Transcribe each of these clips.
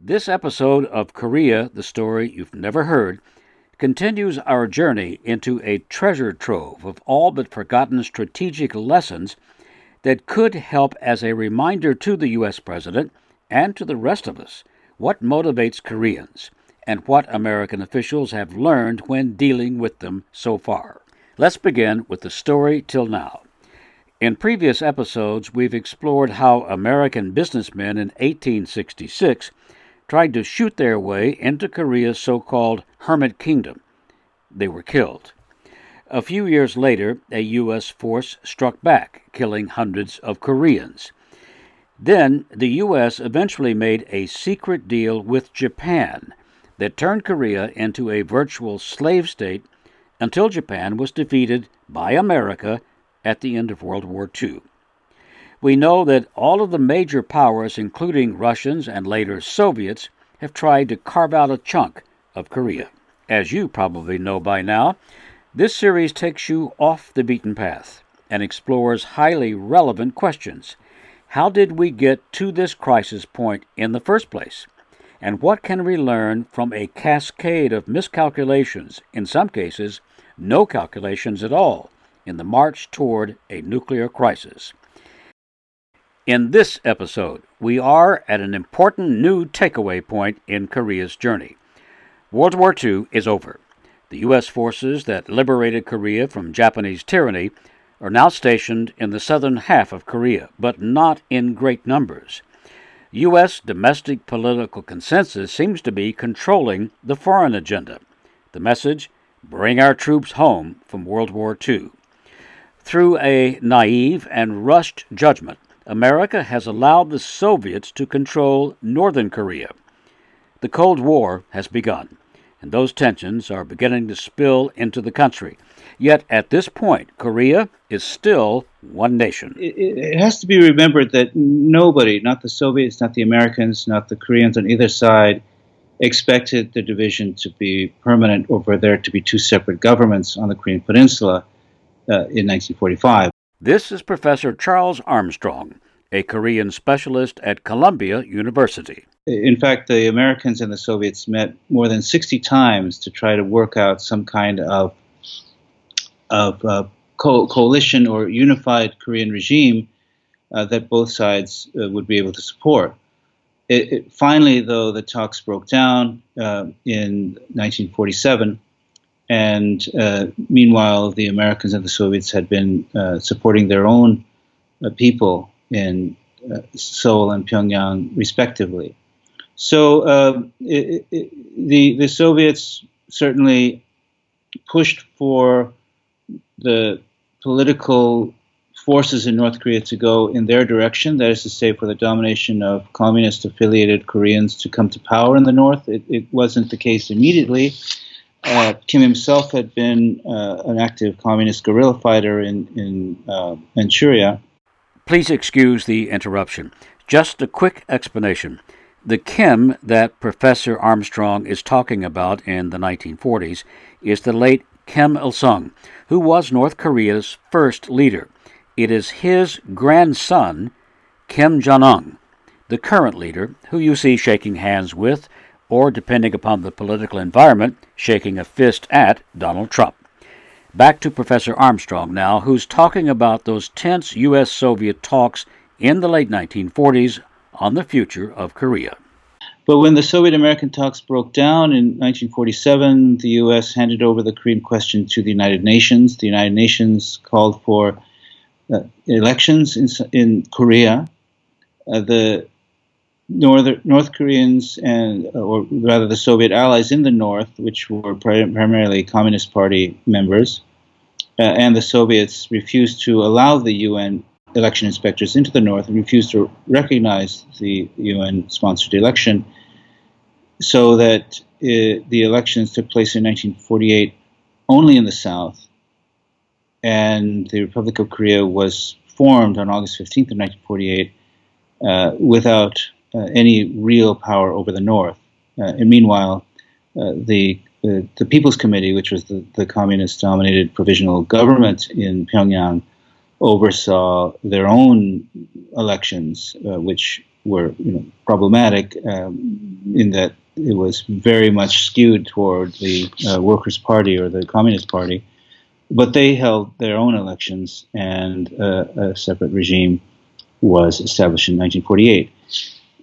This episode of Korea, the story you've never heard, continues our journey into a treasure trove of all but forgotten strategic lessons that could help as a reminder to the U.S. President and to the rest of us what motivates Koreans and what American officials have learned when dealing with them so far. Let's begin with the story till now. In previous episodes, we've explored how American businessmen in 1866 tried to shoot their way into Korea's so called Hermit Kingdom. They were killed. A few years later, a U.S. force struck back, killing hundreds of Koreans. Then, the U.S. eventually made a secret deal with Japan that turned Korea into a virtual slave state until Japan was defeated by America at the end of World War II. We know that all of the major powers, including Russians and later Soviets, have tried to carve out a chunk of Korea. As you probably know by now, this series takes you off the beaten path and explores highly relevant questions. How did we get to this crisis point in the first place? And what can we learn from a cascade of miscalculations, in some cases, no calculations at all, in the march toward a nuclear crisis. In this episode, we are at an important new takeaway point in Korea's journey. World War II is over. The U.S. forces that liberated Korea from Japanese tyranny are now stationed in the southern half of Korea, but not in great numbers. U.S. domestic political consensus seems to be controlling the foreign agenda. The message bring our troops home from World War II. Through a naive and rushed judgment, America has allowed the Soviets to control northern Korea. The Cold War has begun, and those tensions are beginning to spill into the country. Yet at this point, Korea is still one nation. It, has to be remembered that nobody, not the Soviets, not the Americans, not the Koreans on either side, expected the division to be permanent or for there to be two separate governments on the Korean Peninsula uh, in 1945. This is Professor Charles Armstrong, a Korean specialist at Columbia University. In fact, the Americans and the Soviets met more than 60 times to try to work out some kind of, of uh, co- coalition or unified Korean regime uh, that both sides uh, would be able to support. It, it, finally, though, the talks broke down uh, in 1947 and uh, meanwhile, the Americans and the Soviets had been uh, supporting their own people in uh, Seoul and Pyongyang, respectively. So um, it, it, the the Soviets certainly pushed for the political forces in North Korea to go in their direction. That is to say, for the domination of communist-affiliated Koreans to come to power in the North. It, it wasn't the case immediately uh, Kim himself had been uh, an active communist guerrilla fighter in, in uh, Manchuria. Please excuse the interruption. Just a quick explanation. The Kim that Professor Armstrong is talking about in the 1940s is the late Kim Il sung, who was North Korea's first leader. It is his grandson, Kim Jong un, the current leader, who you see shaking hands with or, depending upon the political environment, shaking a fist at Donald Trump. Back to Professor Armstrong now, who's talking about those tense U.S. Soviet talks in the late 1940s on the future of Korea. But when the Soviet American talks broke down in 1947, the U.S. handed over the Korean question to the United Nations. The United Nations called for uh, elections in, in Korea. Uh, the North, North Koreans and, or rather, the Soviet allies in the North, which were primarily Communist Party members, uh, and the Soviets refused to allow the UN election inspectors into the North and refused to recognize the UN-sponsored election, so that uh, the elections took place in 1948 only in the South, and the Republic of Korea was formed on August 15th of 1948 uh, without uh, any real power over the North. Uh, and meanwhile, uh, the the People's Committee, which was the, the communist-dominated provisional government in Pyongyang, oversaw their own elections, which were you know, problematic, um, in that it was very much skewed toward the uh, Workers' Party or the Communist Party. But they held their own elections, and uh, a separate regime was established in 1948.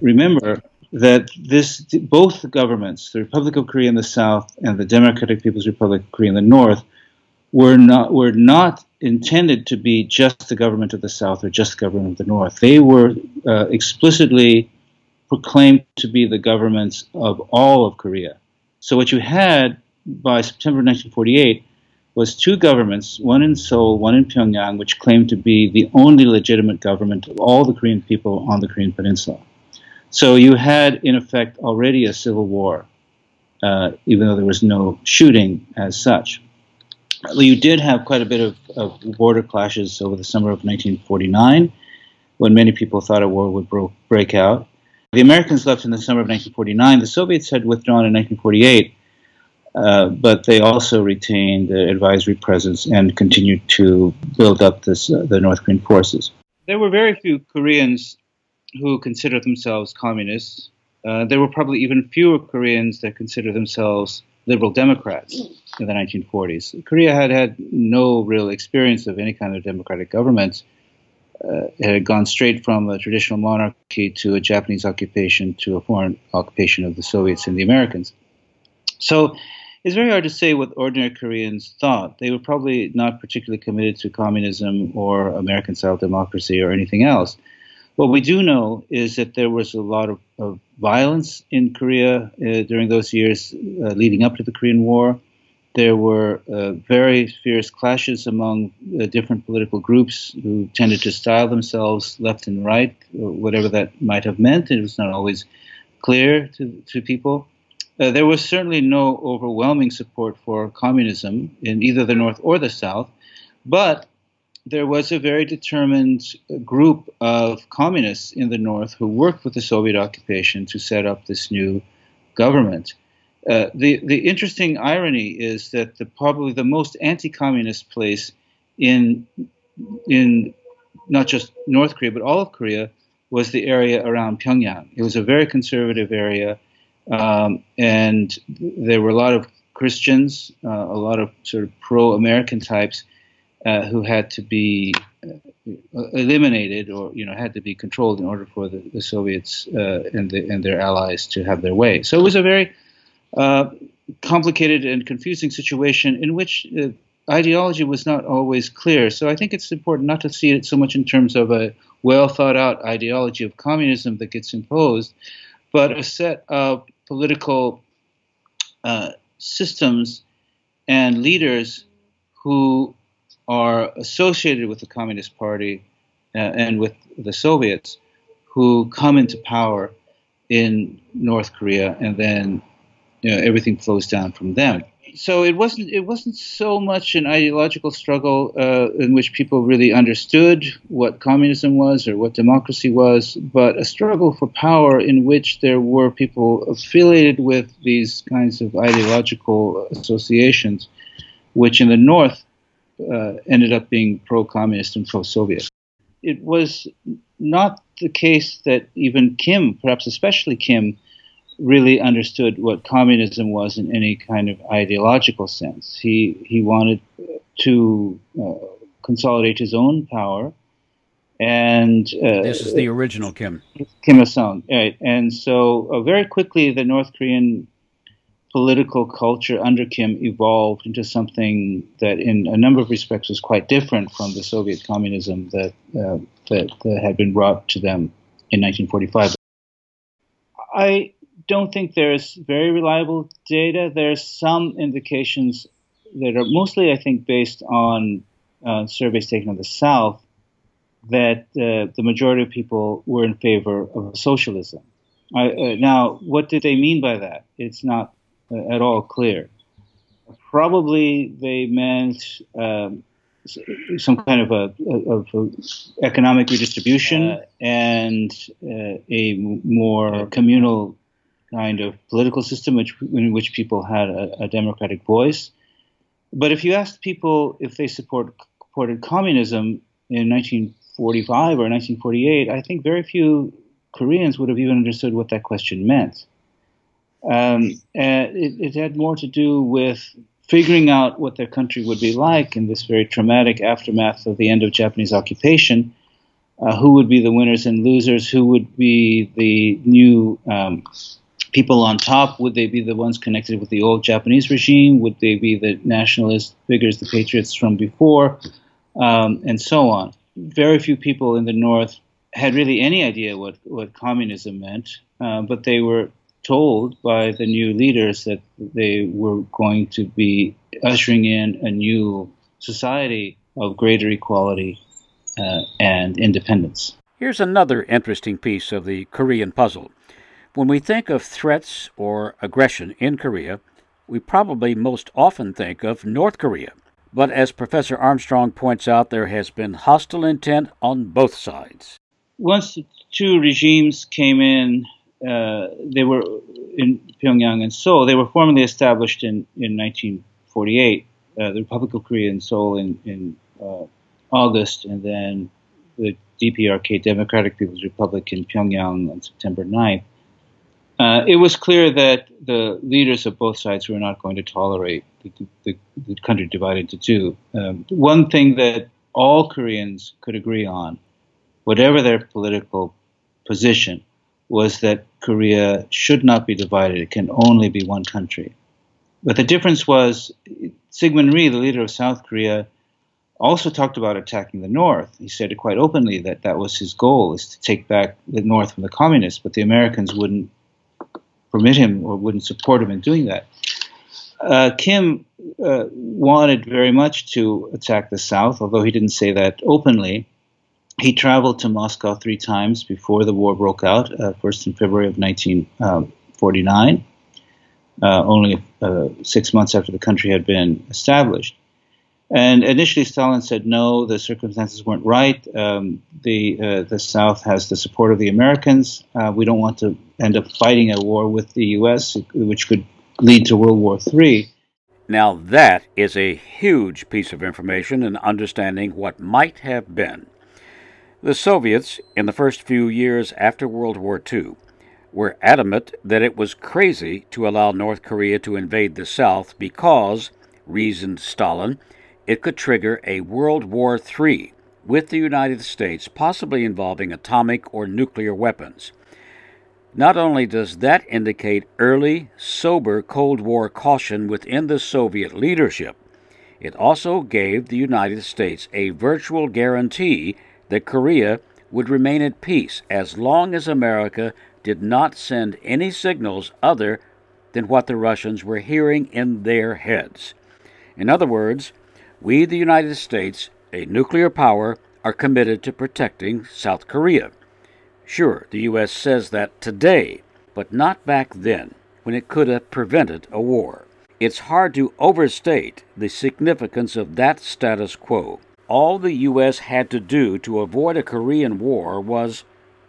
Remember that this both governments, the Republic of Korea in the south and the Democratic People's Republic of Korea in the north, were not were not intended to be just the government of the south or just the government of the north. They were uh, explicitly proclaimed to be the governments of all of Korea. So what you had by September 1948 was two governments, one in Seoul, one in Pyongyang, which claimed to be the only legitimate government of all the Korean people on the Korean Peninsula. So you had, in effect, already a civil war, uh, even though there was no shooting as such. You did have quite a bit of, of border clashes over the summer of 1949, when many people thought a war would bro- break out. The Americans left in the summer of 1949. The Soviets had withdrawn in 1948, uh, but they also retained the advisory presence and continued to build up this, uh, the North Korean forces. There were very few Koreans who considered themselves communists. Uh, there were probably even fewer Koreans that considered themselves liberal Democrats in the 1940s. Korea had had no real experience of any kind of democratic government uh, it had gone straight from a traditional monarchy to a Japanese occupation to a foreign occupation of the Soviets and the Americans. So it's very hard to say what ordinary Koreans thought. They were probably not particularly committed to communism or American style democracy or anything else. What we do know is that there was a lot of, of violence in Korea uh, during those years uh, leading up to the Korean War. There were uh, very fierce clashes among uh, different political groups who tended to style themselves left and right, whatever that might have meant. It was not always clear to, to people. Uh, there was certainly no overwhelming support for communism in either the North or the South, but there was a very determined group of communists in the North who worked with the Soviet occupation to set up this new government. Uh, the the interesting irony is that the probably the most anti-communist place in in not just North Korea but all of Korea was the area around Pyongyang. It was a very conservative area, um, and there were a lot of Christians, uh, a lot of sort of pro-American types uh, who had to be uh, eliminated or you know had to be controlled in order for the, the Soviets uh, and, the, and their allies to have their way. So it was a very uh, complicated and confusing situation in which ideology was not always clear. So I think it's important not to see it so much in terms of a well thought out ideology of communism that gets imposed, but a set of political uh, systems and leaders who are associated with the Communist Party uh, and with the Soviets who come into power in North Korea and then you know, everything flows down from them. So it wasn't it wasn't so much an ideological struggle uh, in which people really understood what communism was or what democracy was, but a struggle for power in which there were people affiliated with these kinds of ideological associations, which in the North uh, ended up being pro-communist and pro-Soviet. It was not the case that even Kim, perhaps especially Kim, really understood what communism was in any kind of ideological sense. He he wanted to uh, consolidate his own power, and uh, this is the original Kim Kim Il Sung, right? And so uh, very quickly, the North Korean political culture under Kim evolved into something that, in a number of respects, was quite different from the Soviet communism that uh, that, that had been brought to them in 1945. I don't think there's very reliable data. There's some indications that are mostly, I think, based on uh, surveys taken in the South that uh, the majority of people were in favor of socialism. Uh, now, what did they mean by that? It's not at all clear. Probably they meant um, some kind of a, of a economic redistribution uh, and uh, a more communal kind of political system which, in which people had a, a democratic voice. But if you asked people if they support, supported communism in 1945 or 1948, I think very few Koreans would have even understood what that question meant. Um, it, it had more to do with figuring out what their country would be like in this very traumatic aftermath of the end of Japanese occupation. Uh, who would be the winners and losers? Who would be the new um, people on top? Would they be the ones connected with the old Japanese regime? Would they be the nationalist figures, the patriots from before, um, and so on? Very few people in the North had really any idea what, what communism meant, uh, but they were told by the new leaders that they were going to be ushering in a new society of greater equality uh, and independence. Here's another interesting piece of the Korean puzzle. When we think of threats or aggression in Korea, we probably most often think of North Korea. But as Professor Armstrong points out, there has been hostile intent on both sides. Once the two regimes came in they were in Pyongyang and Seoul. They were formally established in, in 1948. Uh, the Republic of Korea in Seoul in, in uh, August, and then the DPRK, Democratic People's Republic, in Pyongyang on September 9th. Uh, it was clear that the leaders of both sides were not going to tolerate the, the, the country divided into two. Um, one thing that all Koreans could agree on, whatever their political position, was that Korea should not be divided. It can only be one country. But the difference was Syngman Rhee, the leader of South Korea, also talked about attacking the North. He said it quite openly that that was his goal, is to take back the North from the communists. But the Americans wouldn't permit him or wouldn't support him in doing that. Uh, Kim uh, wanted very much to attack the South, although he didn't say that openly he traveled to Moscow three times before the war broke out, uh, first in February of 1949, uh, only uh, six months after the country had been established. And initially, Stalin said no, the circumstances weren't right. Um, the uh, the South has the support of the Americans. Uh, we don't want to end up fighting a war with the U.S., which could lead to World War III. Now, that is a huge piece of information in understanding what might have been. The Soviets, in the first few years after World War II, were adamant that it was crazy to allow North Korea to invade the South because, reasoned Stalin, it could trigger a World War III with the United States, possibly involving atomic or nuclear weapons. Not only does that indicate early, sober Cold War caution within the Soviet leadership, it also gave the United States a virtual guarantee that Korea would remain at peace as long as America did not send any signals other than what the Russians were hearing in their heads. In other words, we, the United States, a nuclear power, are committed to protecting South Korea. Sure, the U.S. says that today, but not back then, when it could have prevented a war. It's hard to overstate the significance of that status quo. All the U.S. had to do to avoid a Korean War was,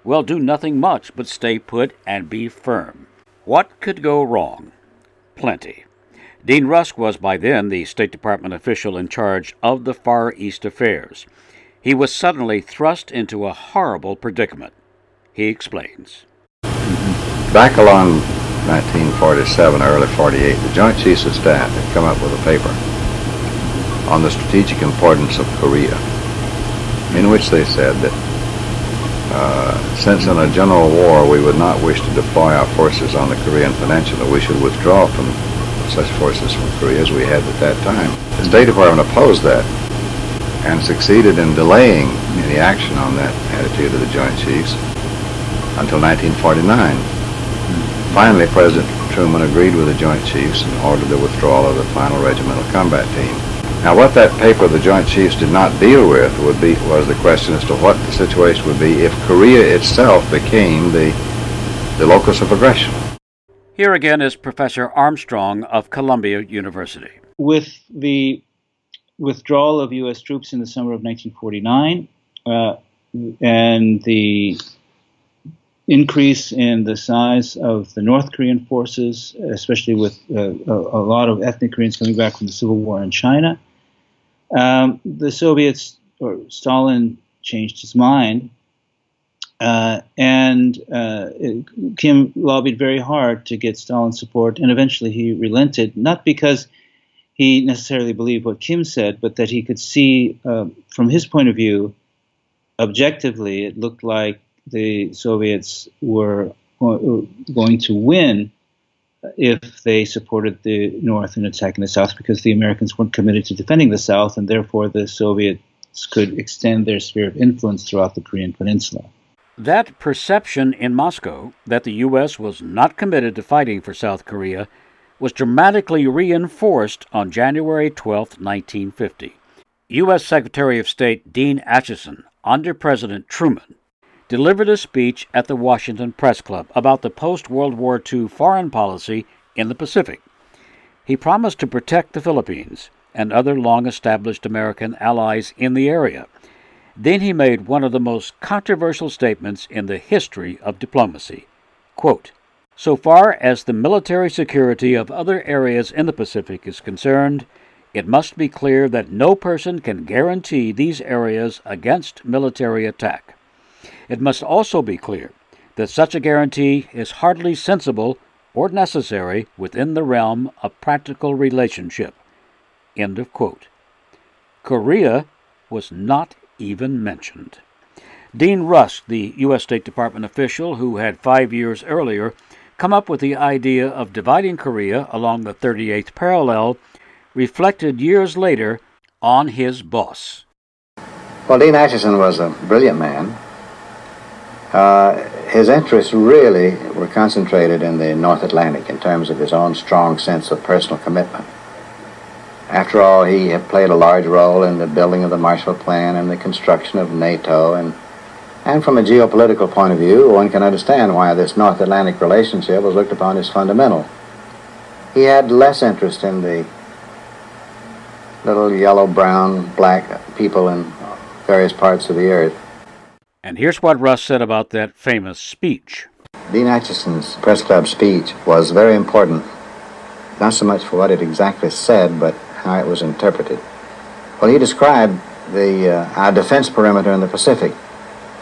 well, do nothing much but stay put and be firm. What could go wrong? Plenty. Dean Rusk was by then the State Department official in charge of the Far East affairs. He was suddenly thrust into a horrible predicament. He explains. Back along 1947, early 48, the Joint Chiefs of Staff had come up with a paper on the strategic importance of Korea, in which they said that uh, since in a general war we would not wish to deploy our forces on the Korean Peninsula, we should withdraw from such forces from Korea as we had at that time. The State Department opposed that and succeeded in delaying any action on that attitude of the Joint Chiefs until 1949. Finally, President Truman agreed with the Joint Chiefs and ordered the withdrawal of the final regimental combat team. Now, what that paper of the Joint Chiefs did not deal with would be was the question as to what the situation would be if Korea itself became the the locus of aggression. Here again is Professor Armstrong of Columbia University. With the withdrawal of U.S. troops in the summer of 1949 uh, and the increase in the size of the North Korean forces, especially with uh, a, a, lot of ethnic Koreans coming back from the Civil War in China, um, the Soviets or Stalin changed his mind Uh, and uh, Kim lobbied very hard to get Stalin's support, and eventually he relented, not because he necessarily believed what Kim said, but that he could see, uh, from his point of view, objectively, it looked like the Soviets were going to win if they supported the North in attacking the South because the Americans weren't committed to defending the South, and therefore the Soviets could extend their sphere of influence throughout the Korean Peninsula. That perception in Moscow that the U.S. was not committed to fighting for South Korea was dramatically reinforced on January 12, 1950. U.S. Secretary of State Dean Acheson, under President Truman, delivered a speech at the Washington Press Club about the post World War II foreign policy in the Pacific. He promised to protect the Philippines and other long established American allies in the area then he made one of the most controversial statements in the history of diplomacy. Quote, so far as the military security of other areas in the Pacific is concerned, it must be clear that no person can guarantee these areas against military attack. It must also be clear that such a guarantee is hardly sensible or necessary within the realm of practical relationship. End of quote. Korea was not even mentioned. Dean Rusk, the U.S. State Department official who had five years earlier come up with the idea of dividing Korea along the 38th parallel, reflected years later on his boss. Well, Dean Acheson was a brilliant man. Uh, his interests really were concentrated in the North Atlantic in terms of his own strong sense of personal commitment. After all, he had played a large role in the building of the Marshall Plan and the construction of NATO. And, and from a geopolitical point of view, one can understand why this North Atlantic relationship was looked upon as fundamental. He had less interest in the little yellow, brown, black people in various parts of the earth. And here's what Rusk said about that famous speech. Dean Acheson's press club speech was very important, not so much for what it exactly said, but how it was interpreted. Well, he described the uh, our defense perimeter in the Pacific,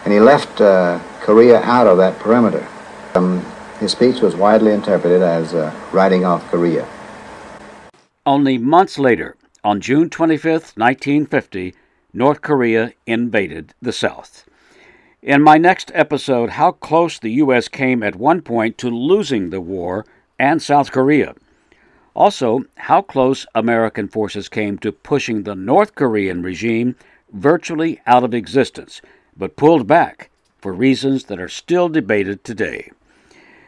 and he left uh, Korea out of that perimeter. Um, his speech was widely interpreted as uh, writing off Korea. Only months later, on June 25, 1950, North Korea invaded the South. In my next episode, how close the U.S. came at one point to losing the war and South Korea. Also, how close American forces came to pushing the North Korean regime virtually out of existence, but pulled back for reasons that are still debated today.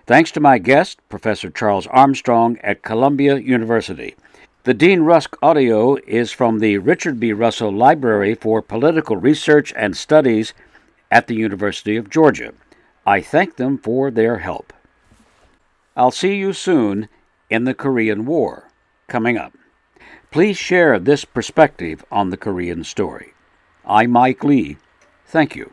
Thanks to my guest, Professor Charles Armstrong at Columbia University. The Dean Rusk audio is from the Richard B. Russell Library for Political Research and Studies at the University of Georgia. I thank them for their help. I'll see you soon in the Korean War coming up. Please share this perspective on the Korean story. I'm Mike Lee. Thank you.